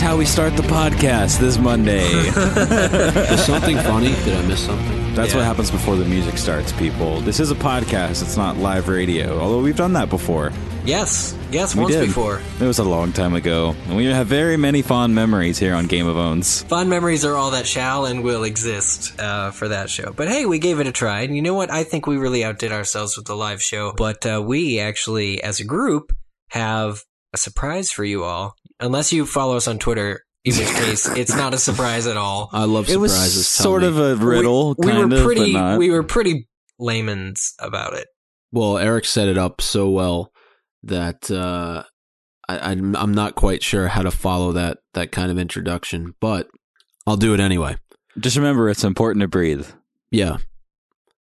is how we start the podcast this Monday. Was something funny? Did I miss something? That's what happens before the music starts, people. This is a podcast, it's not live radio, although we've done that before. Yes, yes, We once did. before. It was a long time ago. And we have very many fond memories here on Game of Owns. Fond memories are all that shall and will exist uh, for that show. But hey, we gave it a try, and you know what? I think we really outdid ourselves with the live show. But uh, we actually, as a group, have a surprise for you all. Unless you follow us on Twitter, in which case it's not a surprise at all. I love It was surprises. Tell sort of a riddle, we, we were of, pretty, but not. we were pretty layman's about it. well, Eric set it up so well that uh, I, I'm I'm not quite sure how to follow that that kind of introduction, but I'll do it anyway. Just remember, it's important to breathe. Yeah,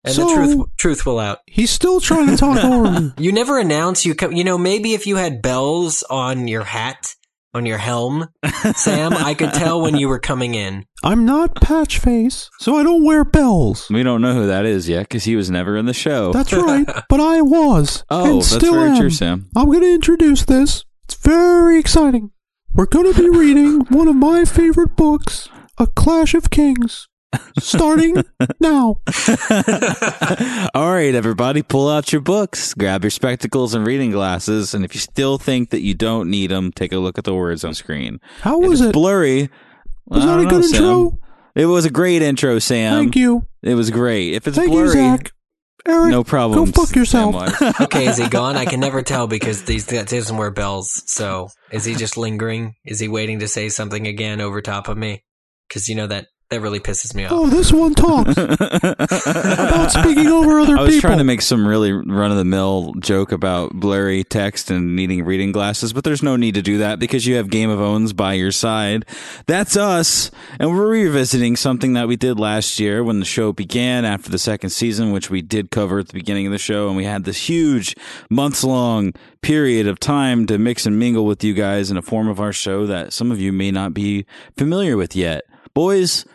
And So- the truth, truth will out. he's still trying to talk over me. You never announce you come. You know, maybe if you had bells on your hat, on your helm, Sam, I could tell when you were coming in. I'm not Patchface, so I don't wear bells. We don't know who that is yet because he was never in the show. That's right, but I was. oh, and that's still very am. true, Sam. I'm going to introduce this. It's very exciting. We're going to be reading one of my favorite books, A Clash of Kings, starting now. All right, everybody, pull out your books, grab your spectacles and reading glasses, and if you still think that you don't need them, take a look at the words on screen. How was it? blurry. Was that a good know, Sam. intro? It was a great intro, Sam. Thank you. It was great. If it's Thank blurry, you, Zach. Eric, no problem. Go fuck yourself. Okay, is he gone? I can never tell because these that doesn't wear bells. So is he just lingering? Is he waiting to say something again over top of me? Because you know that that really pisses me off. oh, this one talks about speaking over other people. I was people. trying to make some really run of the mill joke about blurry text and needing reading glasses, but there's no need to do that because you have Game of Owns by your side. That's us. And we're revisiting something that we did last year when the show began after the second season, which we did cover at the beginning of the show. And we had this huge months long period of time to mix and mingle with you guys in a form of our show that some of you may not be familiar with yet. Boys,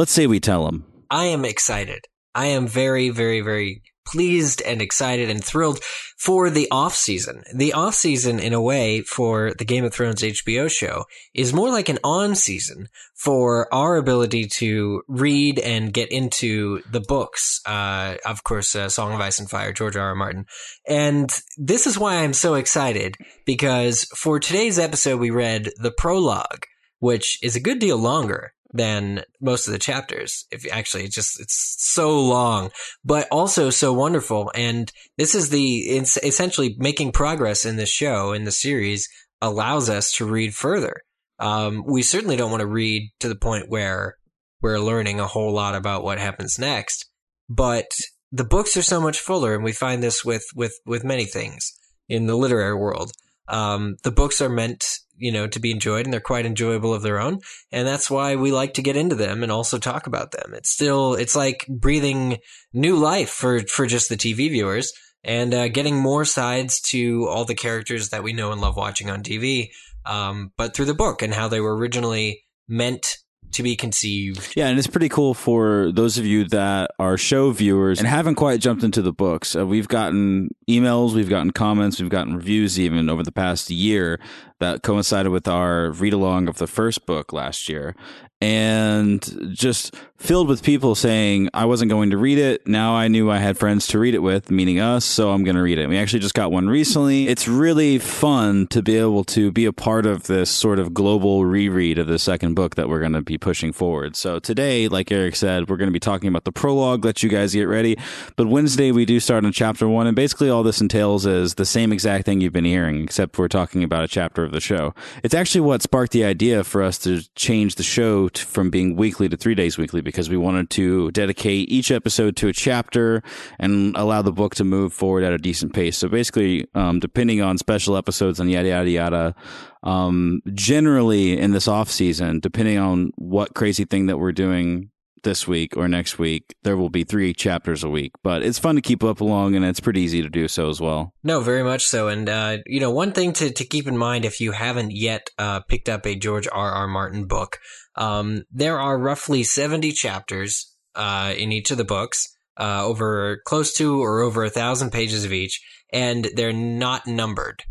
let's say we tell them. I am excited. I am very, very, very pleased and excited and thrilled for the off season. The off season, in a way, for the Game of Thrones HBO show is more like an on season for our ability to read and get into the books. Uh, of course, uh, Song of Ice and Fire, George R. R. Martin. And this is why I'm so excited because for today's episode, we read the prologue, which is a good deal longer than most of the chapters. If actually, it's just it's so long, but also so wonderful. And this is the essentially making progress in the show in the series allows us to read further. Um, we certainly don't want to read to the point where we're learning a whole lot about what happens next, but the books are so much fuller, and we find this with with with many things in the literary world. Um, the books are meant, you know, to be enjoyed, and they're quite enjoyable of their own and that's why we like to get into them and also talk about them. It's still it's like breathing new life for for just the TV viewers and uh, getting more sides to all the characters that we know and love watching on TV, um, but through the book and how they were originally meant to be conceived. Yeah, and it's pretty cool for those of you that are show viewers and haven't quite jumped into the books. Uh, we've gotten emails, we've gotten comments, we've gotten reviews even over the past year that coincided with our read along of the first book last year. And just filled with people saying, I wasn't going to read it. Now I knew I had friends to read it with, meaning us, so I'm going to read it. We actually just got one recently. It's really fun to be able to be a part of this sort of global reread of the second book that we're going to be pushing forward. So today, like Eric said, we're going to be talking about the prologue, let you guys get ready. But Wednesday, we do start on chapter one. And basically, all this entails is the same exact thing you've been hearing, except we're talking about a chapter of the show. It's actually what sparked the idea for us to change the show from being weekly to three days weekly because we wanted to dedicate each episode to a chapter and allow the book to move forward at a decent pace. So basically, um, depending on special episodes and yada yada yada, um, generally in this off season, depending on what crazy thing that we're doing this week or next week, there will be three chapters a week. But it's fun to keep up along, and it's pretty easy to do so as well. No, very much so. And, uh, you know, one thing to, to keep in mind if you haven't yet uh, picked up a George R. R. Martin book, um, there are roughly 70 chapters uh, in each of the books, uh, over close to or over a thousand pages of each, and they're not numbered.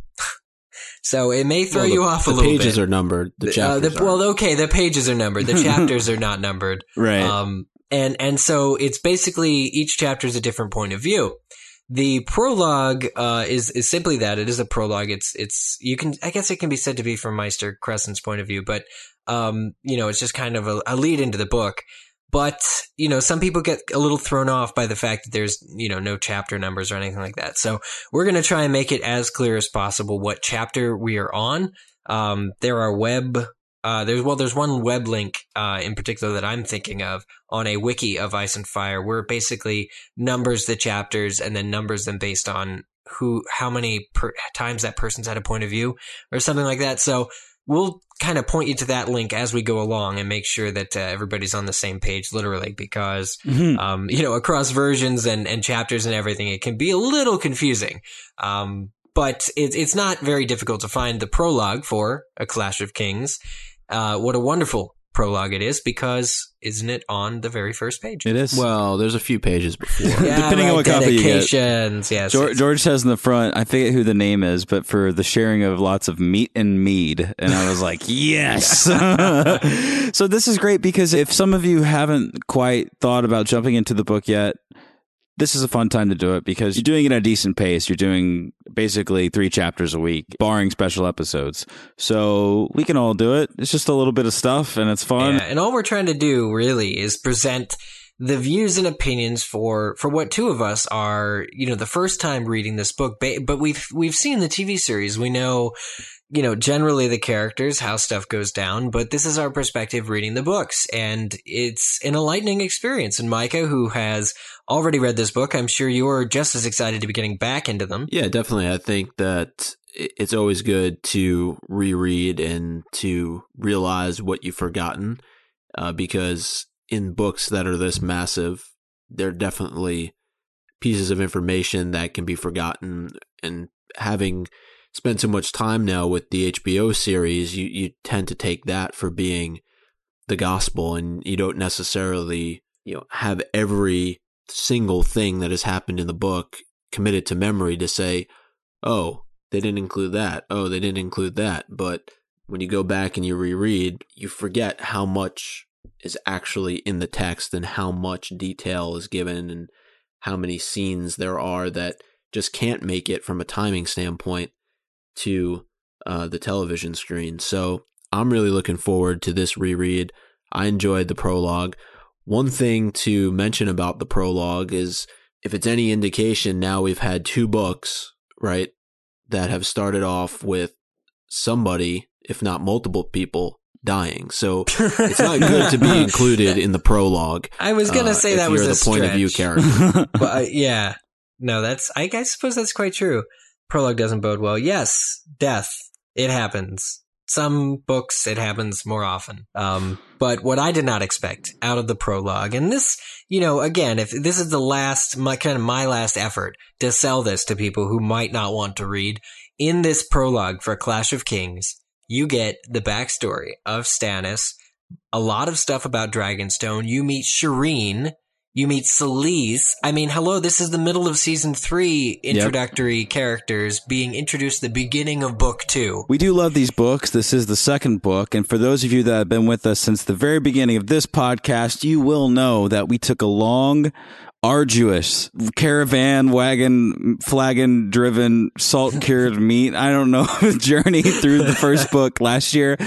So it may throw Well, the- you off a little bit. the pages are numbered. The Uh, the- well, okay, the pages are numbered. The chapters are not numbered. Right. Um, and and so it's basically each chapter is a different point of view. The prologue uh, is is simply that it is a prologue. It's it's you can I guess it can be said to be from Maester Cressen's point of view, but um, you know it's just kind of a, a lead into the book. But you know some people get a little thrown off by the fact that there's you know no chapter numbers or anything like that. So we're gonna try and make it as clear as possible what chapter we are on. Um, there are web uh, there's well, there's one web link uh, in particular that I'm thinking of on a wiki of Ice and Fire, where it basically numbers the chapters and then numbers them based on who, how many per- times that person's had a point of view or something like that. So we'll kind of point you to that link as we go along and make sure that uh, everybody's on the same page, literally, because Mhm. um, you know, across versions and, and chapters and everything, it can be a little confusing. Um, but it, it's not very difficult to find the prologue for A Clash of Kings. Uh, what a wonderful prologue it is because isn't it on the very first page? It is. Well, there's a few pages before. Yeah, Depending on what copy you get. Yes, George, yes. George says in the front, I forget who the name is, but for the sharing of lots of meat and mead. And I was like, yes. so this is great because if some of you haven't quite thought about jumping into the book yet, this is a fun time to do it because you're doing it at a decent pace. You're doing basically three chapters a week, barring special episodes. So we can all do it. It's just a little bit of stuff and it's fun. Yeah, and all we're trying to do really is present the views and opinions for for what two of us are, you know, the first time reading this book, but we've we've seen the TV series. We know, you know, generally the characters, how stuff goes down, but this is our perspective reading the books, and it's an enlightening experience. And Micah, who has already read this book, I'm sure you're just as excited to be getting back into them. Yeah, definitely. I think that it's always good to reread and to realize what you've forgotten uh, because in books that are this massive, there are definitely pieces of information that can be forgotten. And having spent so much time now with the HBO series, you, you tend to take that for being the gospel and you don't necessarily you know have every single thing that has happened in the book committed to memory to say oh they didn't include that oh they didn't include that but when you go back and you reread you forget how much is actually in the text and how much detail is given and how many scenes there are that just can't make it from a timing standpoint to uh, the television screen. So I'm really looking forward to this reread. I enjoyed the prologue. One thing to mention about the prologue is if it's any indication, now we've had two books, right, that have started off with somebody, if not multiple people, dying. So it's not good to be included in the prologue. I was gonna uh, say that was the point of view character. but uh, yeah, no, that's I, I suppose that's quite true. Prologue doesn't bode well. Yes, death. It happens. Some books it happens more often. Um, but what I did not expect out of the prologue, and this, you know, again, if this is the last, my kind of my last effort to sell this to people who might not want to read, in this prologue for Clash of Kings, you get the backstory of Stannis, a lot of stuff about Dragonstone. You meet Shireen. You meet Selyse. I mean, hello, this is the middle of season three introductory characters being introduced the beginning of book two. We do love these books. This is the second book. And for those of you that have been with us since the very beginning of this podcast, you will know that we took a long, arduous caravan wagon flagon driven salt cured meat. I don't know journey through the first book. Last year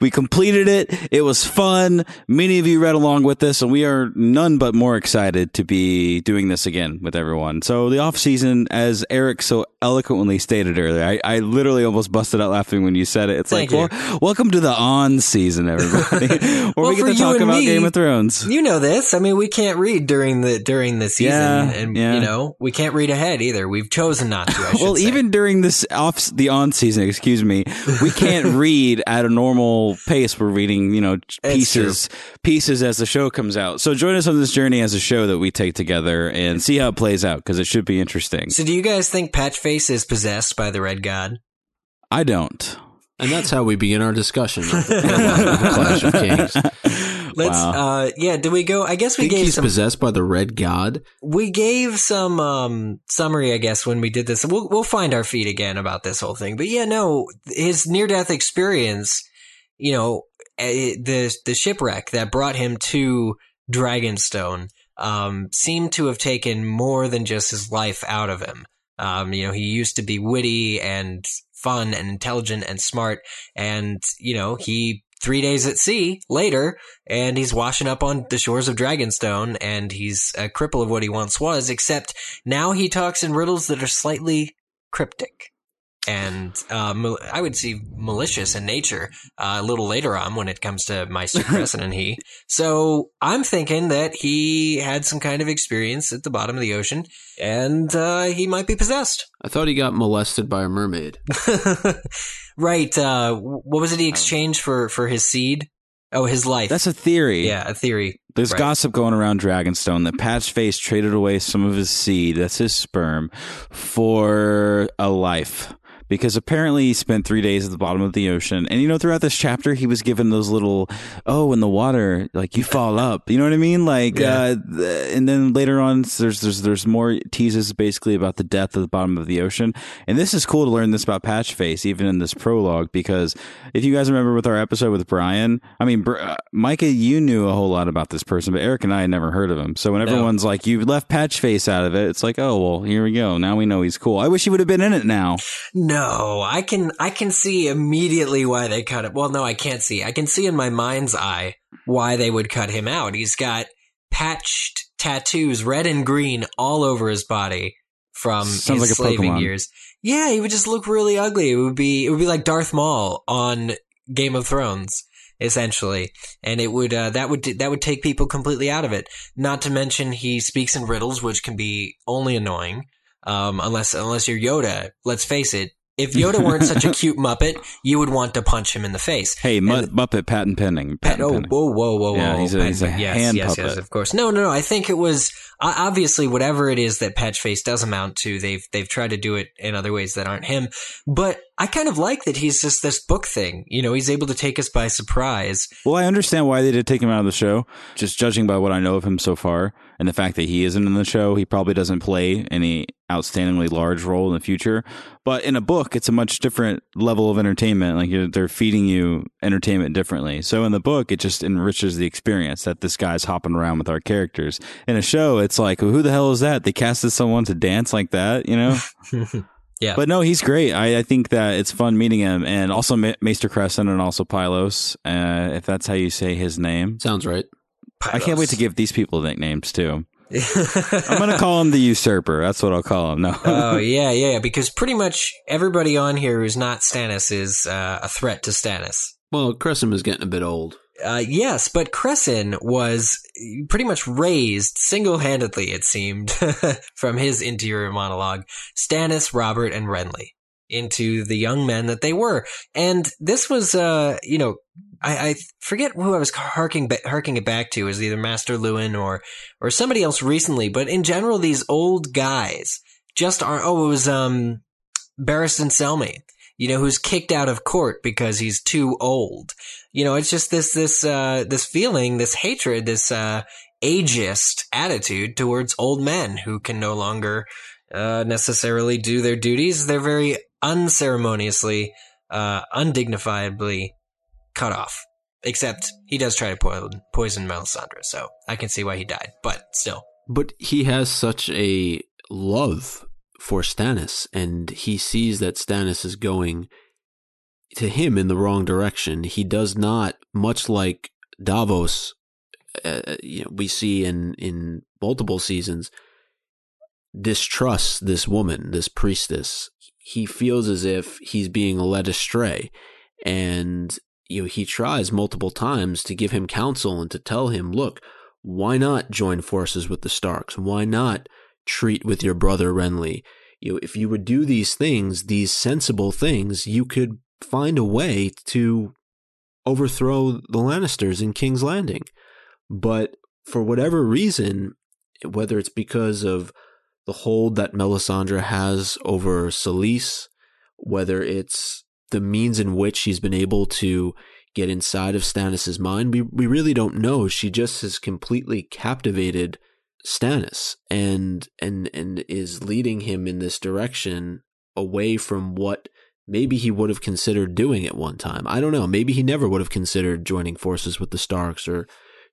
we completed it. It was fun. Many of you read along with us and we are none but more excited to be doing this again with everyone. So the off season as eric so eloquently stated earlier i, I literally almost busted out laughing when you said it. It's Thank like well, welcome to the on season everybody. Where Well, we get to talk about me, game of thrones. You know this. I mean, we can't read during the during the season, Yeah, and yeah. you know we can't read ahead either. We've chosen not to. I well, say. even during this off the on season, excuse me, we can't read at a normal pace. We're reading, you know, pieces pieces as the show comes out. So join us on this journey as a show that we take together and see how it plays out because it should be interesting. So, do you guys think Patchface is possessed by the Red God? I don't. And that's how we begin our discussion of the Clash of Kings. Let's, Wow. uh, yeah, did we go? I guess we think gave he's some, possessed by the red god. we gave some, um, summary, I guess, when we did this. We'll, we'll find our feet again about this whole thing. But yeah, no, his near death experience, you know, eh, the, the shipwreck that brought him to Dragonstone, um, seemed to have taken more than just his life out of him. Um, you know, he used to be witty and fun and intelligent and smart. And, you know, he, three days at sea later, and he's washing up on the shores of Dragonstone, and he's a cripple of what he once was, except now he talks in riddles that are slightly cryptic. And uh, mal- I would see malicious in nature uh, a little later on when it comes to Maester Cressen and he. So I'm thinking that he had some kind of experience at the bottom of the ocean, and uh, he might be possessed. I thought he got molested by a mermaid. right. Uh, what was it he exchanged for for his seed? Oh, his life. That's a theory. yeah, a theory. There's Right. gossip going around Dragonstone that Patchface traded away some of his seed, that's his sperm, for a life. Because apparently he spent three days at the bottom of the ocean. And you know, throughout this chapter, he was given those little, oh, in the water, like you fall up. You know what I mean? Like, Yeah. uh, and then later on, there's, there's, there's more teases basically about the death at the bottom of the ocean. And this is cool to learn this about Patchface, even in this prologue, because if you guys remember with our episode with Brian, I mean, Br- uh, Micah, you knew a whole lot about this person, but Eric and I had never heard of him. So when No. like, you left Patchface out of it, it's like, oh, well, here we go. Now we know he's cool. I wish he would have been in it now. No, I can I can see immediately why they cut it. Well, no, I can't see. I can see in my mind's eye why they would cut him out. He's got patched tattoos, red and green, all over his body from Sounds his like slaving Pokemon. years. Yeah, he would just look really ugly. It would be it would be like Darth Maul on Game of Thrones. Essentially, and it would uh, that would that would take people completely out of it. Not to mention he speaks in riddles, which can be only annoying um, unless unless you're Yoda. Let's face it. If Yoda weren't such a cute Muppet, you would want to punch him in the face. Hey, Mu- Muppet patent pending. Patent oh, pending. whoa, whoa, whoa, whoa! Yeah, he's a- he's a yes, hand yes, yes, puppet. of course. No, no, no. I think it was obviously whatever it is that Patchface does amount to. They've they've tried to do it in other ways that aren't him. But I kind of like that he's just this book thing. You know, he's able to take us by surprise. Well, I understand why they did take him out of the show. Just judging by what I know of him so far and the fact that he isn't in the show, he probably doesn't play any outstandingly large role in the future. But in a book, it's a much different level of entertainment. Like you're, they're feeding you entertainment differently. So in the book, it just enriches the experience that this guy's hopping around with our characters. In a show, it's like, who the hell is that? They casted someone to dance like that, you know? Yeah. But no, he's great. I, I think that it's fun meeting him, and also Ma- Maester Cressen, and also Pylos, uh, if that's how you say his name. Sounds right. I can't wait to give these people nicknames too. I'm gonna call him the Usurper. That's what I'll call him. No, oh yeah, yeah, yeah. Because pretty much everybody on here who's not Stannis is uh, a threat to Stannis. Well, Cressen is getting a bit old. Uh, yes, but Cressen was pretty much raised single-handedly, it seemed, from his interior monologue, Stannis, Robert, and Renly into the young men that they were. And this was, uh, you know, I, I forget who I was harking, ba- harking it back to, is either Master Luwin or, or somebody else recently, but in general, these old guys just aren't. oh, it was, um, Barristan Selmy, you know, who's kicked out of court because he's too old you know, it's just this, this, uh, this feeling, this hatred, this, uh, ageist attitude towards old men who can no longer, uh, necessarily do their duties. They're very unceremoniously, uh, undignifiedly cut off. Except he does try to poison, poison Melisandre, so I can see why he died, but still. But he has such a love for Stannis, and he sees that Stannis is going to him in the wrong direction. He does not, much like Davos, uh, you know, we see in in multiple seasons, distrust this woman, this priestess. He feels as if he's being led astray, and you know he tries multiple times to give him counsel and to tell him, look, why not join forces with the Starks? Why not treat with your brother Renly? You know, if you would do these things, these sensible things, you could find a way to overthrow the Lannisters in King's Landing. But for whatever reason, whether it's because of the hold that Melisandre has over Selyse, whether it's the means in which she's been able to get inside of Stannis's mind. We we really don't know. She just has completely captivated Stannis and and and is leading him in this direction away from what maybe he would have considered doing at one time. I don't know. Maybe he never would have considered joining forces with the Starks or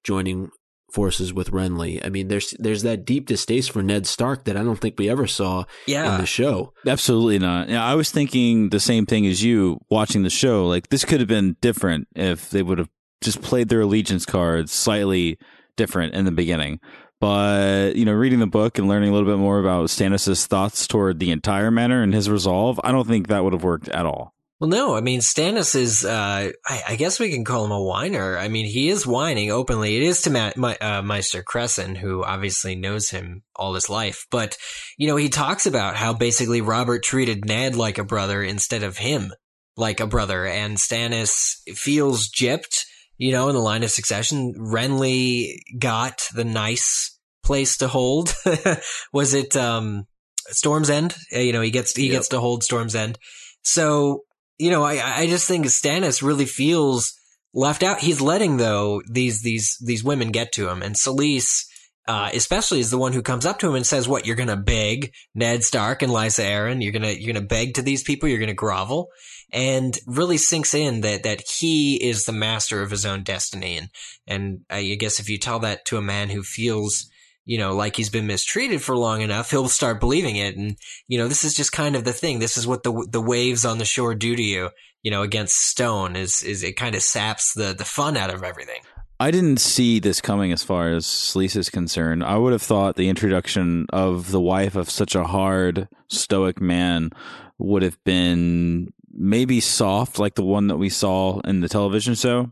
joining forces with Renly. I mean, there's there's that deep distaste for Ned Stark that I don't think we ever saw Yeah. in the show. Absolutely not. Yeah, I was thinking the same thing as you watching the show. Like this could have been different if they would have just played their allegiance cards slightly different in the beginning. But you know, reading the book and learning a little bit more about Stannis' thoughts toward the entire matter and his resolve, I don't think that would have worked at all. Well, no, I mean, Stannis is, uh, I, I guess we can call him a whiner. I mean, he is whining openly. It is to Ma- my, uh, Maester Cressen, who obviously knows him all his life. But, you know, he talks about how basically Robert treated Ned like a brother instead of him like a brother. And Stannis feels gypped, you know, in the line of succession. Renly got the nice place to hold. Was it, um, Storm's End? Uh, You know, he gets, he Yep. gets to hold Storm's End. So, you know, I, I just think Stannis really feels left out. He's letting though these these these women get to him, and Selyse, uh, especially, is the one who comes up to him and says, "What you're gonna beg Ned Stark and Lysa Arryn? You're gonna you're gonna beg to these people? You're gonna grovel?" And really sinks in that that he is the master of his own destiny, and and I guess if you tell that to a man who feels you know, like he's been mistreated for long enough, he'll start believing it. And, you know, this is just kind of the thing. This is what the, the waves on the shore do to you, you know, against stone is, is it kind of saps the, the fun out of everything. I didn't see this coming as far as Selyse is concerned. I would have thought the introduction of the wife of such a hard, stoic man would have been maybe soft, like the one that we saw in the television show.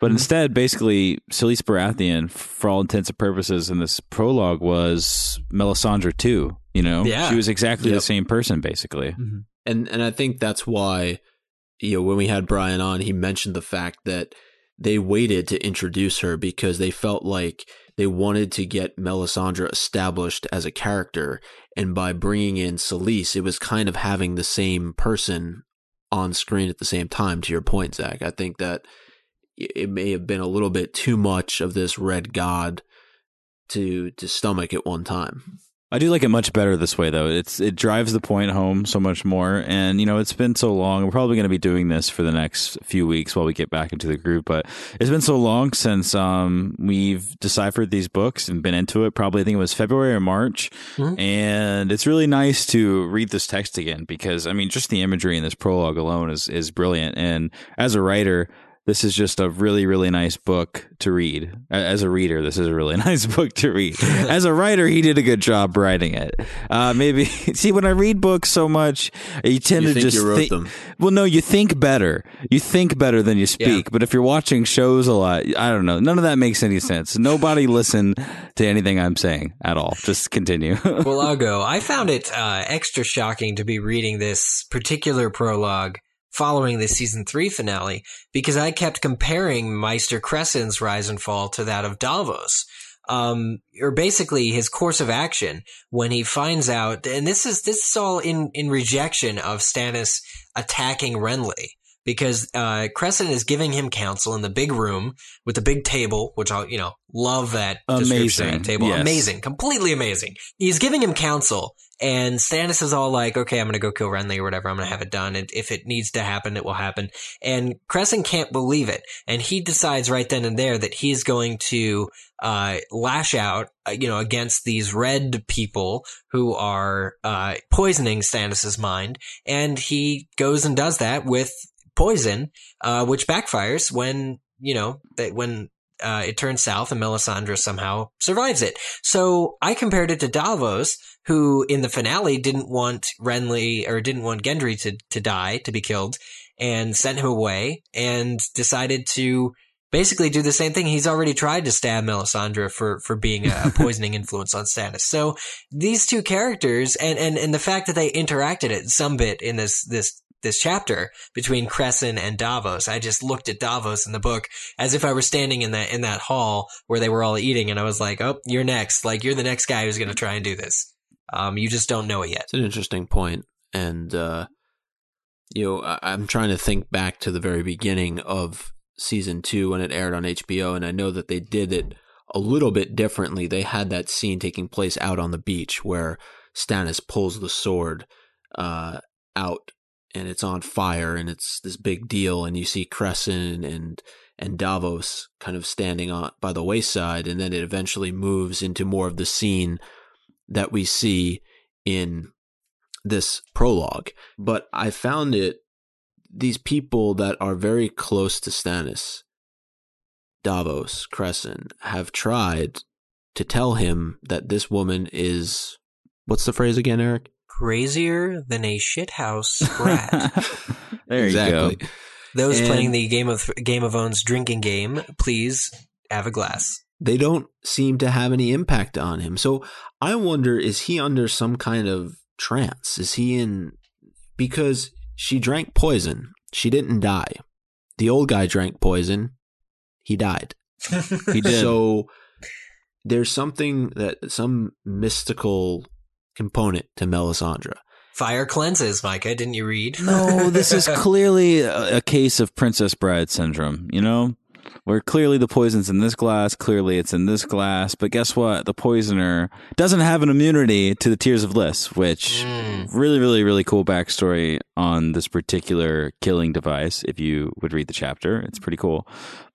But Mhm. instead, basically, Selyse Baratheon, for all intents and purposes, in this prologue was Melisandre too. You know, Yeah. she was exactly Yep. the same person, basically. And and I think that's why you know when we had Brian on, he mentioned the fact that they waited to introduce her because they felt like they wanted to get Melisandre established as a character, and by bringing in Selyse, it was kind of having the same person on screen at the same time. To your point, Zach, I think that it may have been a little bit too much of this red god to to stomach at one time. I do like it much better this way, though. It's it drives the point home so much more, and you know it's been so long. We're probably going to be doing this for the next few weeks while we get back into the group. But it's been so long since um, we've deciphered these books and been into it. Probably I think it was February or March, Mhm. and it's really nice to read this text again because I mean, just the imagery in this prologue alone is is brilliant. And as a writer, this is just a really really nice book to read. As a reader this is a really nice book to read. As a writer he did a good job writing it. Uh, maybe see when i read books so much you tend You to think just you wrote think them? well no you think better. You think better than you speak. But if you're watching shows a lot i don't know. None of that makes any sense. Nobody listen to anything i'm saying at all. Just continue. Well, I'll go. I found it uh, extra shocking to be reading this particular prologue following the season three finale because I kept comparing Maester Cressen's rise and fall to that of Davos. Um, or basically his course of action when he finds out, and this is, this is all in, in rejection of Stannis attacking Renly. Because, uh, Cressen is giving him counsel in the big room with the big table, which I, you know, love that description of Amazing. that table. Yes. Amazing. Completely amazing. He's giving him counsel and Stannis is all like, okay, I'm going to go kill Renly or whatever. I'm going to have it done. And if it needs to happen, it will happen. And Cressen can't believe it. And he decides right then and there that he's going to, uh, lash out, uh, you know, against these red people who are, uh, poisoning Stannis's mind. And he goes and does that with poison, uh, which backfires when, you know, that when, uh, it turns south and Melisandre somehow survives it. So I compared it to Davos, who in the finale didn't want Renly or didn't want Gendry to, to die, to be killed, and sent him away and decided to basically do the same thing. He's already tried to stab Melisandre for, for being a poisoning influence on Stannis. So these two characters and, and, and the fact that they interacted at some bit in this, this, this chapter between Cressen and Davos. I just looked at Davos in the book as if I were standing in that, in that hall where they were all eating and I was like, Oh, you're next. Like you're the next guy who's going to try and do this. Um, you just don't know it yet. It's an interesting point, and uh, you know, I, I'm trying to think back to the very beginning of season two when it aired on HBO, and I know that they did it a little bit differently. They had that scene taking place out on the beach where Stannis pulls the sword uh, out and it's on fire and it's this big deal, and you see Cressen and and Davos kind of standing on by the wayside, and then it eventually moves into more of the scene that we see in this prologue. But I found it these people that are very close to Stannis, Davos, Cressen, have tried to tell him that this woman is what's the phrase again, Eric? Crazier than a shithouse rat. there exactly. you go. Those And- playing the Game of Game of Thrones drinking game, please have a glass. They don't seem to have any impact on him. So I wonder is he under some kind of trance? Is he in because she drank poison. She didn't die. The old guy drank poison. He died. He did. So there's something that some mystical component to Melisandre. Fire cleanses, Micah. Didn't you read? No, this is clearly a, a case of Princess Bride syndrome, you know? Where clearly the poison's in this glass, clearly it's in this glass, but guess what? The poisoner doesn't have an immunity to the Tears of Lys, which Mm. really, really, really cool backstory on this particular killing device. If you would read the chapter, it's pretty cool.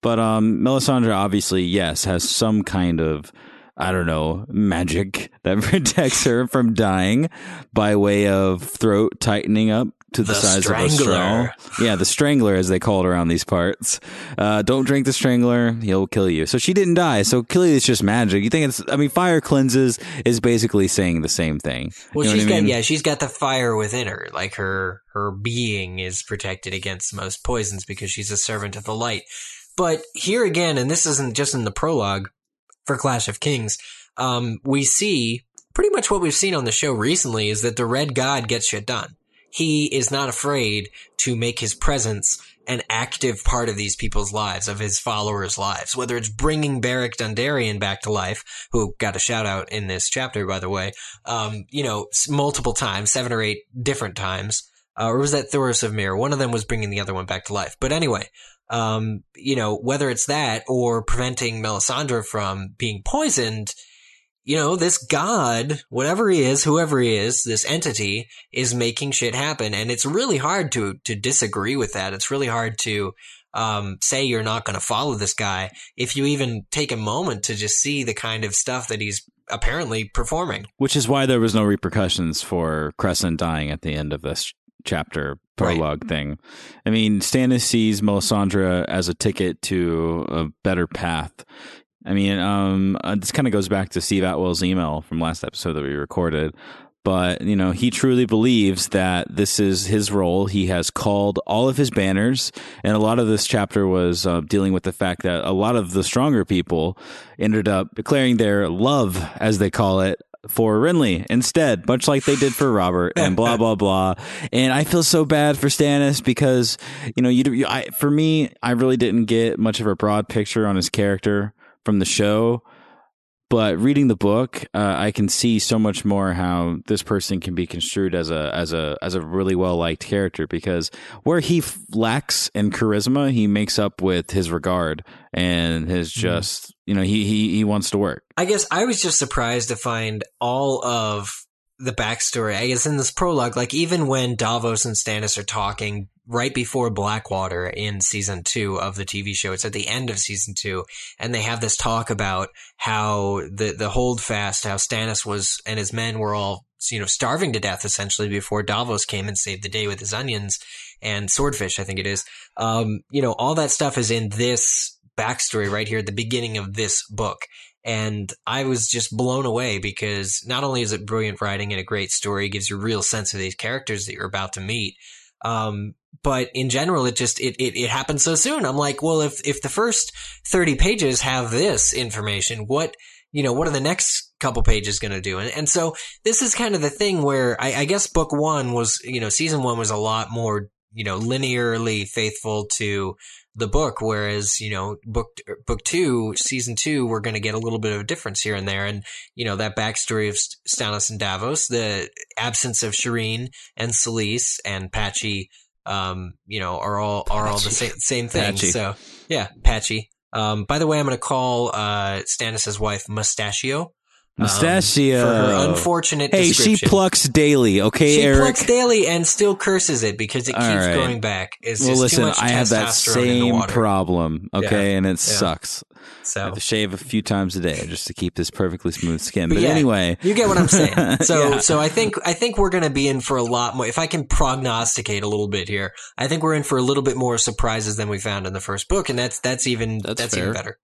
But um, Melisandre obviously, yes, has some kind of I don't know, magic that protects her from dying by way of throat tightening up to the, The size of a straw. Yeah, the strangler, as they call it around these parts. Uh, don't drink the strangler; he'll kill you. So she didn't die. So clearly, it's just magic. You think it's? I mean, fire cleanses is basically saying the same thing. Well, You know she's what I got mean? yeah, she's got the fire within her. Like her her being is protected against most poisons because she's a servant of the light. But here again, and this isn't just in the prologue for Clash of Kings, um, we see pretty much what we've seen on the show recently is that the Red God gets shit done. He is not afraid to make his presence an active part of these people's lives, of his followers' lives, whether it's bringing Beric Dondarrion back to life, who got a shout out in this chapter, by the way, um, you know, multiple times, seven or eight different times. Uh, or was that Thoros of Myr? One of them was bringing the other one back to life. But anyway, um, you know, whether it's that or preventing Melisandre from being poisoned, you know, this god, whatever he is, whoever he is, this entity is making shit happen. And it's really hard to, to disagree with that. It's really hard to, um, say you're not going to follow this guy if you even take a moment to just see the kind of stuff that he's apparently performing. Which is why there was no repercussions for Cressen dying at the end of this chapter prologue thing. I mean, Stannis sees Melisandre as a ticket to a better path. I mean, um, uh, this kind of goes back to Steve Atwell's email from last episode that we recorded. But, you know, he truly believes that this is his role. He has called all of his banners. And a lot of this chapter was uh, dealing with the fact that a lot of the stronger people ended up declaring their love, as they call it, for Renly instead, much like they did for Robert and blah blah blah. And I feel so bad for Stannis because you know you, you I, for me I really didn't get much of a broad picture on his character from the show. But reading the book, uh, I can see so much more how this person can be construed as a as a as a really well liked character because where he lacks in charisma, he makes up with his regard and his just you know he he he wants to work. I guess I was just surprised to find all of the backstory. I guess in this prologue, like even when Davos and Stannis are talking right before Blackwater in season two of the TV show, it's at the end of season two, and they have this talk about how the the holdfast, how Stannis was and his men were all you know starving to death essentially before Davos came and saved the day with his onions and swordfish. I think it is. Um, you know, all that stuff is in this backstory right here at the beginning of this book. And I was just blown away because not only is it brilliant writing and a great story, it gives you a real sense of these characters that you're about to meet. Um, but in general, it just, it, it, it so soon. I'm like, well, if, if the first 30 pages have this information, what, you know, what are the next couple pages going to do? And, and so this is kind of the thing where I, I guess book one was, you know, season one was a lot more, you know, linearly faithful to the book, whereas you know book book two, season two, we're going to get a little bit of a difference here and there, and you know that backstory of Stannis and Davos, the absence of Shireen and Selyse and Patchy um, you know, are all are all the same same thing. Patchy. So yeah, patchy. Um, by the way, I'm going to call uh, Stannis' wife Mustachio. Um, for her unfortunate. Hey, she plucks daily, okay, She Eric? plucks daily and still curses it because it All keeps right. growing back. It's well, just listen, too much I have that testosterone in the same problem, okay, and it Yeah. sucks. I So have to shave a few times a day just to keep this perfectly smooth skin. But But, yeah, anyway, you get what I'm saying. So Yeah. so I think I think we're going to be in for a lot more. If I can prognosticate a little bit here, I think we're in for a little bit more surprises than we found in the first book, and that's that's even That's that's, even better.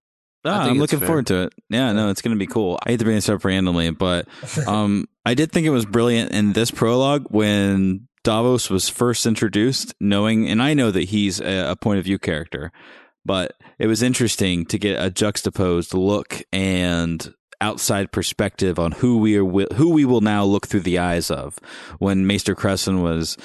Ah, I'm looking fair. forward to it. Yeah, no, it's going to be cool. I hate to bring this up randomly, but um, I did think it was brilliant in this prologue when Davos was first introduced, knowing, and I know that he's a, a point of view character, but it was interesting to get a juxtaposed look and outside perspective on who we are, who we will now look through the eyes of when Maester Cressen was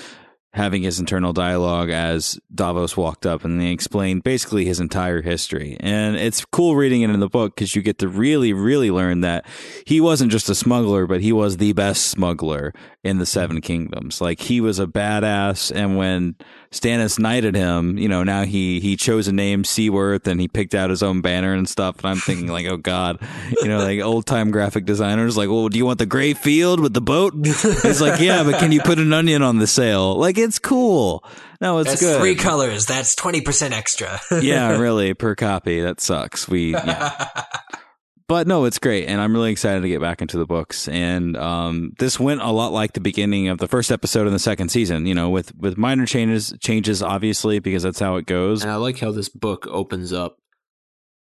having his internal dialogue as Davos walked up and they explained basically his entire history. And it's cool reading it in the book because you get to really, really learn that he wasn't just a smuggler, but he was the best smuggler in the Seven Kingdoms. Like he was a badass. And when Stannis knighted him, you know, now he, he chose a name, Seaworth, and he picked out his own banner and stuff. And I'm thinking like, oh God, you know, like old time graphic designers, like, well, do you want the gray field with the boat? He's like, yeah, but can you put an onion on the sail? Like, it's cool. No, it's That's good. three colors. That's twenty percent extra. yeah, really, per copy. That sucks. We, yeah. But no, it's great, and I'm really excited to get back into the books. And um, this went a lot like the beginning of the first episode in the second season. You know, with with minor changes, changes obviously because that's how it goes. And I like how this book opens up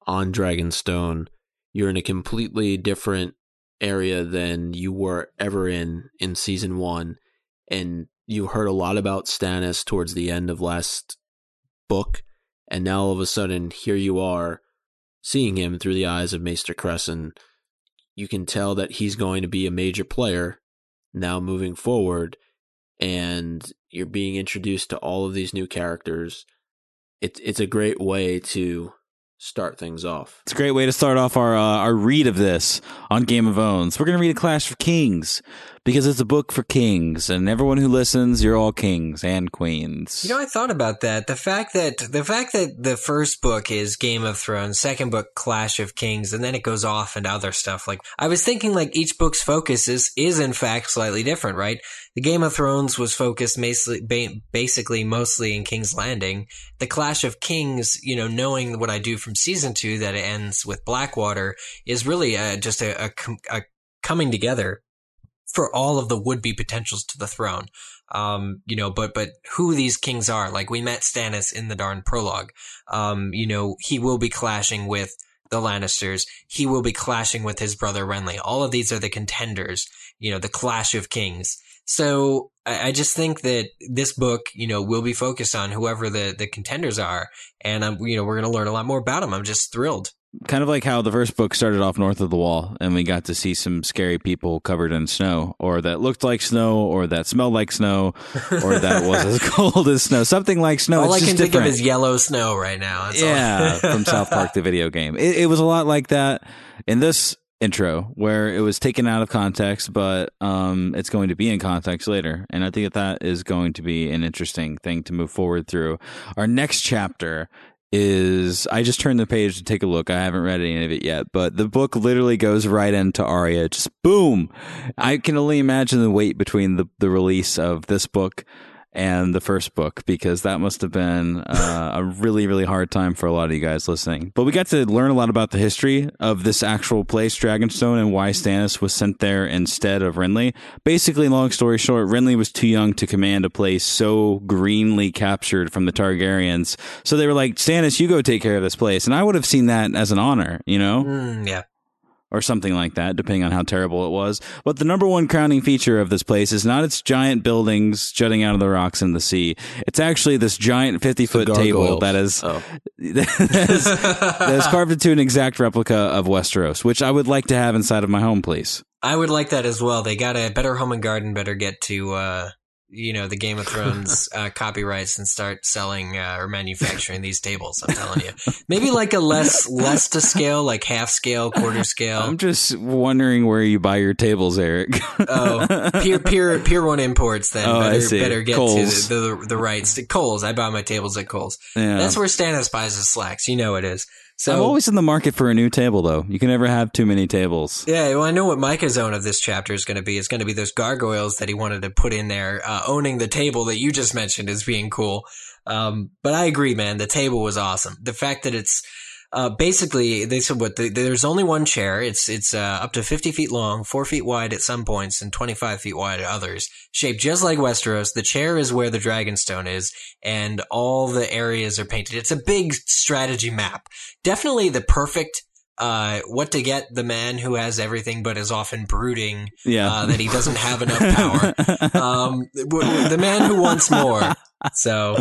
on Dragonstone. You're in a completely different area than you were ever in in season one. And you heard a lot about Stannis towards the end of last book. And now all of a sudden, here you are seeing him through the eyes of Maester Cressen. You can tell that he's going to be a major player now moving forward. And you're being introduced to all of these new characters it's it's a great way to start things off. It's a great way to start off our uh, our read of this on Game of Owns. We're going to read a Clash of Kings because it's a book for kings, and everyone who listens, you're all kings and queens. You know, I thought about that. The fact that the fact that the first book is Game of Thrones, second book Clash of Kings, and then it goes off into other stuff. Like I was thinking, like each book's focus is is in fact slightly different, right? The Game of Thrones was focused basically, basically mostly in King's Landing. The Clash of Kings, you know, knowing what I do from season two that it ends with Blackwater is really uh just a, a, a coming together for all of the would be potentials to the throne um, you know, but but who these kings are. Like we met Stannis in the darn prologue. Um, you know, he will be clashing with the Lannisters. He will be clashing with his brother Renly. All of these are the contenders. You know, the clash of kings. So I, I just think that this book, you know, will be focused on whoever the the contenders are, and I'm, you know, we're going to learn a lot more about them. I'm just thrilled. Kind of like how the first book started off north of the wall and we got to see some scary people covered in snow or that looked like snow or that smelled like snow or that was as cold as snow. Something like snow. All it's I can think of is yellow snow right now. That's yeah from south park the video game. It, it was a lot like that in this intro where it was taken out of context but um it's going to be in context later. And i think that that is going to be an interesting thing to move forward through. Our next chapter is I just turned the page to take a look. I haven't read any of it yet, but the book literally goes right into Arya. Just boom. I can only imagine the wait between the, the release of this book and the first book because that must have been uh, a really really hard time for a lot of you guys listening. But we got to learn a lot about the history of this actual place, Dragonstone, and why Stannis was sent there instead of Renly. Basically, long story short, Renly was too young to command a place so greenly captured from the Targaryens. So they were like, Stannis, you go take care of this place, and I would have seen that as an honor, you know Mm, yeah. Or something like that, depending on how terrible it was. But the number one crowning feature of this place is not its giant buildings jutting out of the rocks in the sea. It's actually this giant 50 foot table that is, Oh. that is, that is carved into an exact replica of Westeros, which I would like to have inside of my home, please. I would like that as well. They got a better home and garden. Better get to uh, you know the Game of Thrones uh, copyrights and start selling uh, or manufacturing these tables. I'm telling you, maybe like a less less to scale, like half scale, quarter scale. I'm just wondering where you buy your tables, Eric. oh, Pier Pier Pier One Imports. Then Oh, I better see. better get Kohl's. to the, the the rights. Coles. I buy my tables at Coles. yeah. That's where Stannis buys his slacks. You know it is. So I'm always in the market for a new table, though. You can never have too many tables. Yeah, well, I know what Micah's own of this chapter is going to be. It's going to be those gargoyles that he wanted to put in there, uh, owning the table that you just mentioned as being cool. Um, but I agree, man. The table was awesome. The fact that it's uh, basically they said what the, there's only one chair. It's it's uh, up to 50 feet long, four feet wide at some points, and 25 feet wide at others. Shaped just like Westeros. The chair is where the Dragonstone is, and all the areas are painted. It's a big strategy map. Definitely the perfect uh, what to get the man who has everything but is often brooding Yeah. uh, that he doesn't have enough power. um, w- w- the man who wants more. So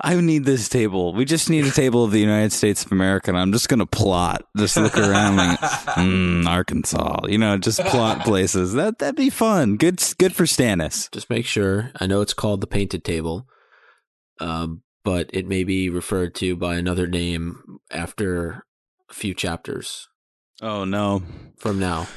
I need this table. We just need a table of the United States of America, and I'm just gonna plot. Just look around, like, mm, Arkansas. You know, just plot places. That that'd be fun. Good, good for Stannis. Just make sure. I know it's called the painted table, um, but it may be referred to by another name after a few chapters Oh no. from now.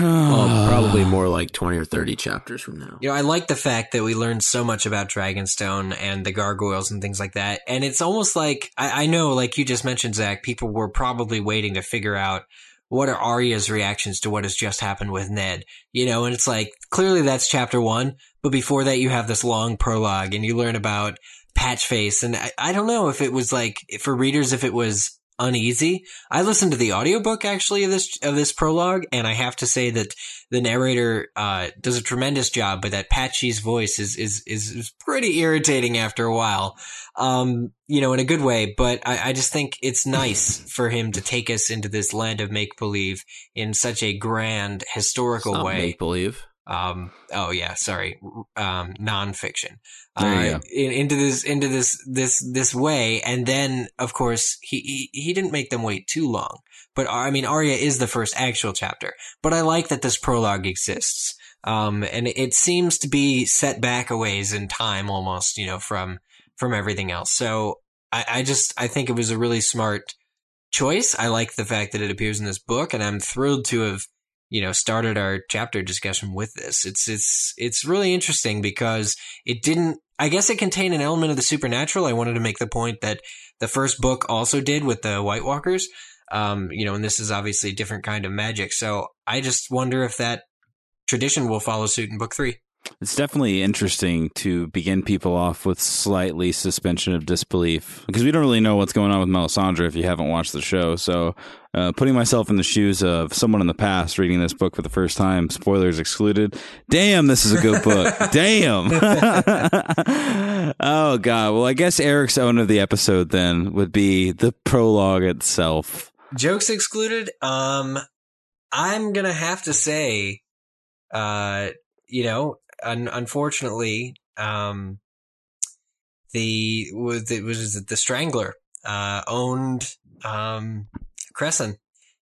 Well, probably more like 20 or 30 chapters from now. You know, I like the fact that we learned so much about Dragonstone and the gargoyles and things like that. And it's almost like, I, I know, like you just mentioned, Zach, people were probably waiting to figure out what are Arya's reactions to what has just happened with Ned. You know, and it's like, clearly that's chapter one, but before that you have this long prologue and you learn about Patchface. And I, I don't know if it was like, for readers, if it was uneasy. I listened to the audiobook actually of this of this prologue, and I have to say that the narrator uh, does a tremendous job, but that Patchy's voice is is is, pretty irritating after a while. Um, you know, in a good way, but I, I just think it's nice for him to take us into this land of make believe in such a grand historical way. Make believe. Um, oh yeah, sorry, um, nonfiction. Uh, in, into this, into this, this, this way, and then of course he, he he didn't make them wait too long. But I mean, Arya is the first actual chapter. But I like that this prologue exists. Um, and it seems to be set back a ways in time, almost, you know, from from everything else. So I, I just I think it was a really smart choice. I like the fact that it appears in this book, and I'm thrilled to have you know started our chapter discussion with this. It's it's it's really interesting because it didn't. I guess it contained an element of the supernatural. I wanted to make the point that the first book also did with the White Walkers. Um, you know, and this is obviously a different kind of magic. So I just wonder if that tradition will follow suit in book three. It's definitely interesting to begin people off with slightly suspension of disbelief because we don't really know what's going on with Melisandre if you haven't watched the show. So, uh, putting myself in the shoes of someone in the past reading this book for the first time, spoilers excluded. Damn, this is a good book. Damn. oh God. Well, I guess Eric's own of the episode then would be the prologue itself. Jokes excluded. Um, I'm gonna have to say, uh, you know, un- unfortunately, um, the was it was the Strangler uh, owned um, Cressen,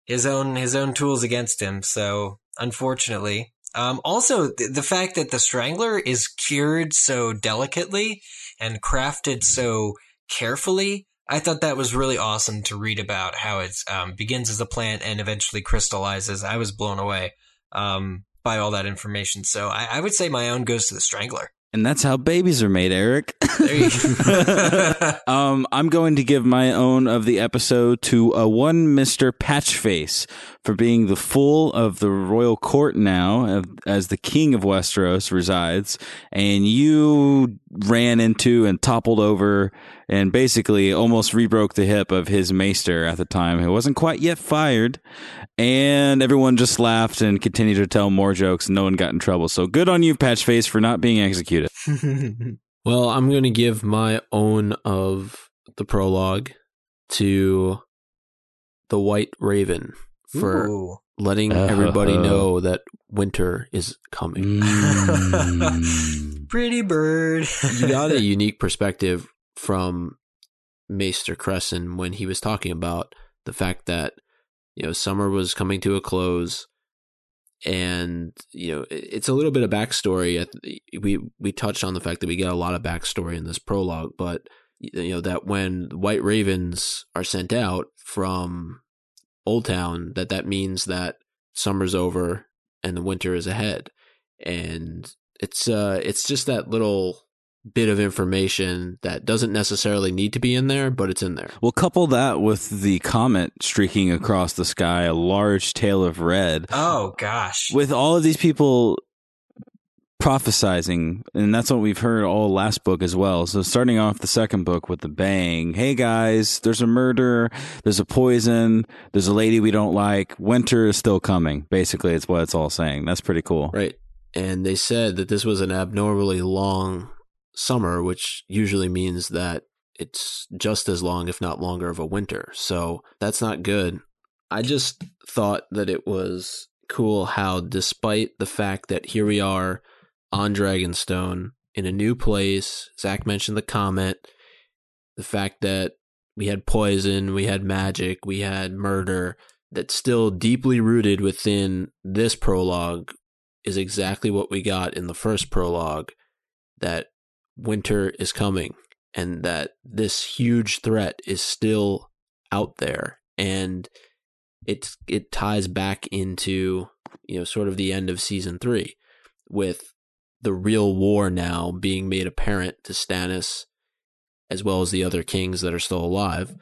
his own his own tools against him. So unfortunately, um, also th- the fact that the Strangler is cured so delicately and crafted so carefully. I thought that was really awesome to read about how it um, begins as a plant and eventually crystallizes. I was blown away um, by all that information. So I, I would say my own goes to the Strangler. And that's how babies are made, Eric. There you go. um, I'm going to give my own of the episode to a one Mr. Patchface for being the fool of the royal court now, as the king of Westeros resides, and you ran into and toppled over and basically almost rebroke the hip of his maester at the time, who wasn't quite yet fired. And everyone just laughed and continued to tell more jokes, and no one got in trouble. So good on you, Patchface, for not being executed. Well, I'm going to give my own of the prologue to the White Raven for Ooh. letting Oh. everybody know that winter is coming. Mm. Pretty bird. you got a unique perspective from Maester Cressen when he was talking about the fact that you know summer was coming to a close and you know it's a little bit of backstory. We we touched on the fact that we get a lot of backstory in this prologue, but you know that when white ravens are sent out from Oldtown, that that means that summer's over and the winter is ahead, and it's uh it's just that little bit of information that doesn't necessarily need to be in there, but it's in there. We'll couple that with the comet streaking across the sky, a large tail of red. Oh gosh. With all of these people prophesizing, and that's what we've heard all last book as well. So starting off the second book with the bang, hey guys, there's a murder, there's a poison, there's a lady we don't like, winter is still coming. Basically, it's what it's all saying. That's pretty cool. Right. And they said that this was an abnormally long summer, which usually means that it's just as long, if not longer, of a winter. So that's not good. I just thought that it was cool how, despite the fact that here we are on Dragonstone in a new place, Zach mentioned the comet, the fact that we had poison, we had magic, we had murder, that's still deeply rooted within this prologue is exactly what we got in the first prologue that winter is coming and that this huge threat is still out there and it it ties back into you know sort of the end of season 3 with the real war now being made apparent to Stannis as well as the other kings that are still alive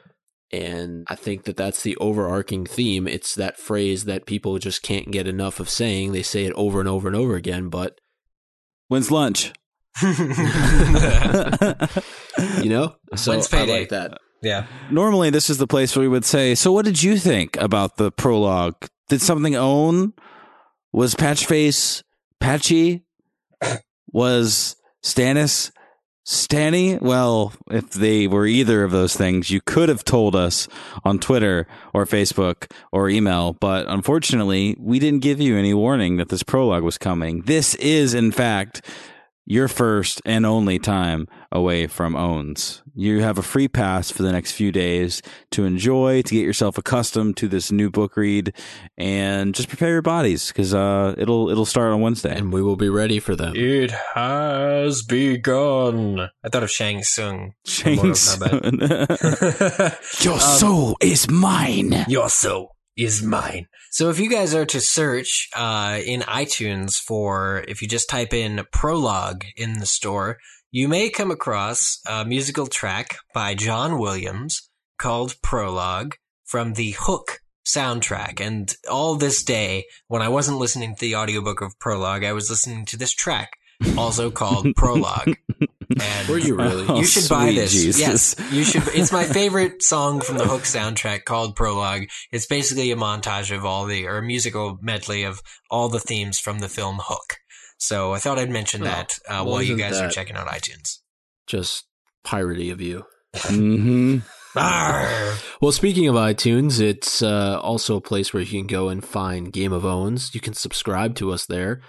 and I think that that's the overarching theme. It's that phrase that people just can't get enough of saying. They say it over and over and over again, but when's lunch? you know, so When's I payday? like that. Yeah. Normally, this is the place where we would say, "So, what did you think about the prologue? Did something own? Was Patchface patchy? Was Stannis Stanny? Well, if they were either of those things, you could have told us on Twitter or Facebook or email. But unfortunately, we didn't give you any warning that this prologue was coming. This is, in fact, your first and only time away from owns. You have a free pass for the next few days to enjoy, to get yourself accustomed to this new book read, and just prepare your bodies because uh, it'll it'll start on Wednesday. And we will be ready for them. It has begun. I thought of Shang Tsung. from Mortal Kombat. Your soul is mine. Your soul is mine. So if you guys are to search uh, in iTunes for, if you just type in prologue in the store, you may come across a musical track by John Williams called Prologue from the Hook soundtrack. And all this day, when I wasn't listening to the audiobook of Prologue, I was listening to this track, also called Prologue. And Were you really? Oh, you should buy this. Jesus. Yes, you should. It's my favorite song from the Hook soundtrack called Prologue. It's basically a montage of all the, or a musical medley of all the themes from the film Hook. So I thought I'd mention Oh, that uh, while you guys are checking out iTunes. Just piratey of you. hmm Arr. Well, speaking of iTunes, it's uh, also a place where you can go and find Game of Owns. You can subscribe to us there,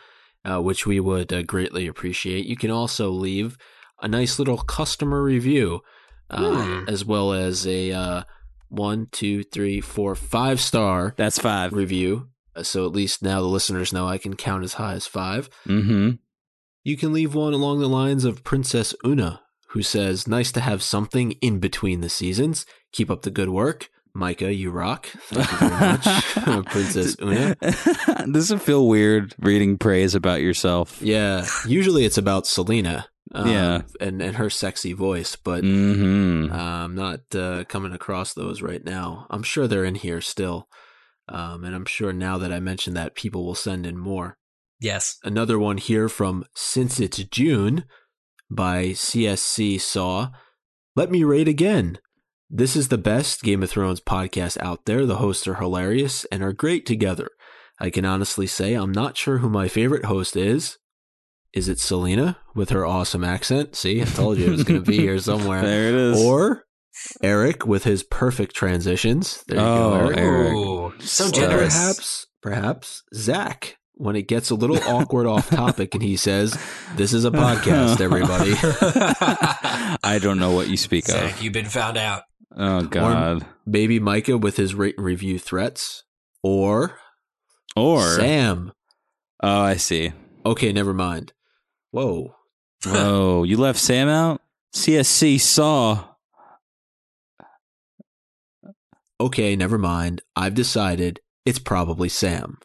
uh, which we would uh, greatly appreciate. You can also leave a nice little customer review, uh, Hmm. as well as a uh, one, two, three, four, five star That's five. review. Uh, So at least now the listeners know I can count as high as five. mm-hmm. You can leave one along the lines of Princess Una, who says, Nice to have something in between the seasons. Keep up the good work. Micah, you rock. Thank you very much, Princess Una. Does it feel weird reading praise about yourself? Yeah, usually it's about Selena. um, Yeah. and, and her sexy voice, but hmm uh, I'm not uh, coming across those right now. I'm sure they're in here still. Um, and I'm sure now that I mentioned that, people will send in more. Yes. Another one here from Since It's June by CSC Saw. Let me rate again. This is the best Game of Thrones podcast out there. The hosts are hilarious and are great together. I can honestly say I'm not sure who my favorite host is. Is it Selena with her awesome accent? See, I told you it was going to be here somewhere. There it is. Or Eric with his perfect transitions. There you Oh, go, Eric. Eric. Ooh, so Or Or generous. perhaps, perhaps Zach when it gets a little awkward off topic and he says, "This is a podcast, everybody." I don't know what you speak Zach, of. you've been found out. Oh God. Maybe Micah with his rate and review threats, or Or Sam Oh, I see. Okay, never mind. Whoa. Whoa, you left Sam out? CSC saw. Okay, never mind. I've decided it's probably Sam.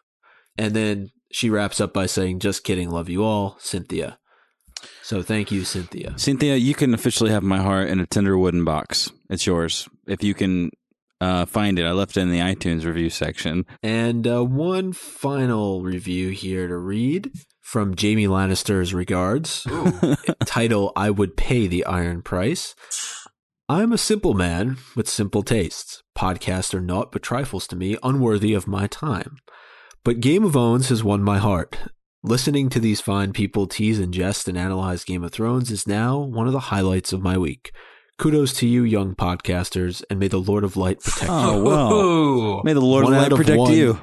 And then she wraps up by saying, Just kidding, love you all, Cynthia. So thank you, Cynthia. Cynthia, you can officially have my heart in a tender wooden box. It's yours. If you can uh, find it, I left it in the iTunes review section. And uh, one final review here to read from Jamie Lannister's regards. Title I Would Pay the Iron Price. I'm a simple man with simple tastes. Podcasts are naught but trifles to me, unworthy of my time. But Game of Owns has won my heart. Listening to these fine people tease and jest and analyze Game of Thrones is now one of the highlights of my week. Kudos to you, young podcasters, and may the Lord of Light protect you. Oh, well. May the Lord One of Light protect one. you.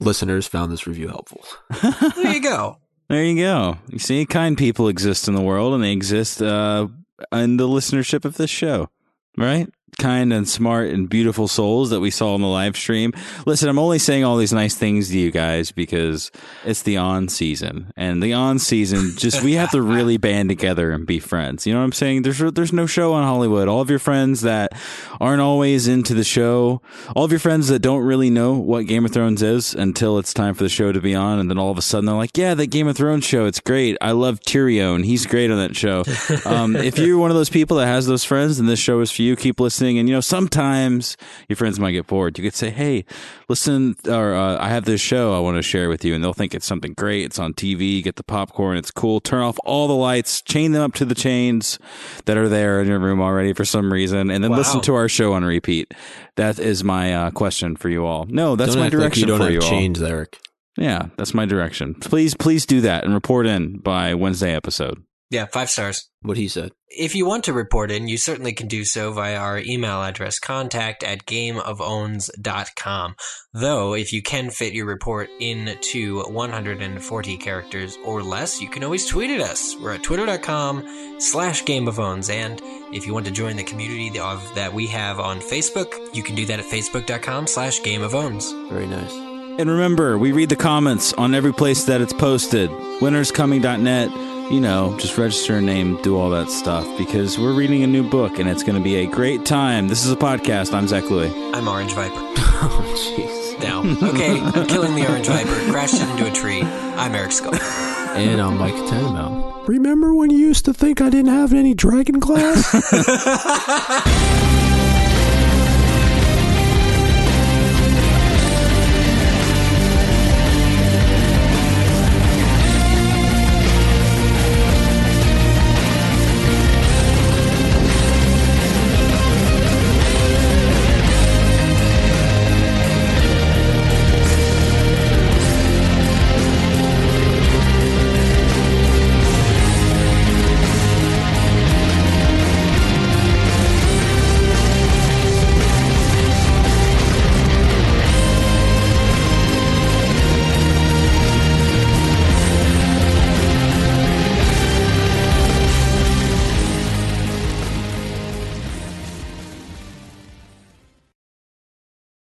Listeners found this review helpful. There you go. There you go. You see, kind people exist in the world, and they exist uh, in the listenership of this show, right? Kind and smart and beautiful souls that we saw on the live stream. Listen, I'm only saying all these nice things to you guys because it's the on season, and the on season just we have to really band together and be friends. You know what I'm saying? There's there's no show on Hollywood. All of your friends that aren't always into the show, all of your friends that don't really know what Game of Thrones is until it's time for the show to be on, and then all of a sudden they're like, "Yeah, that Game of Thrones show, it's great. I love Tyrion. He's great on that show." Um, if you're one of those people that has those friends, and this show is for you, keep listening. And you know, sometimes your friends might get bored. You could say, "Hey, listen," or uh, "I have this show I want to share with you," and they'll think it's something great. It's on TV. Get the popcorn. It's cool. Turn off all the lights. Chain them up to the chains that are there in your room already for some reason, and then Wow. listen to our show on repeat. That is my uh, question for you all. No, that's don't my act like direction you don't for have you all. chains, Eric. Yeah, that's my direction. Please, please do that and report in by Wednesday episode. Yeah, five stars. What he said. If you want to report in, you certainly can do so via our email address, contact at gameofowns.com. Though, if you can fit your report into 140 characters or less, you can always tweet at us. We're at twitter.com slash gameofowns. And if you want to join the community of, that we have on Facebook, you can do that at facebook.com slash gameofowns. Very nice. And remember, we read the comments on every place that it's posted. Winterscoming.net. You know, just register a name, do all that stuff because we're reading a new book and it's going to be a great time. This is a podcast. I'm Zach Louie. I'm Orange Viper. Oh, jeez. Now, okay, I'm killing the Orange Viper, crashed into a tree. I'm Eric Scully. And I'm Mike Tenenbaum. Remember when you used to think I didn't have any dragon glass?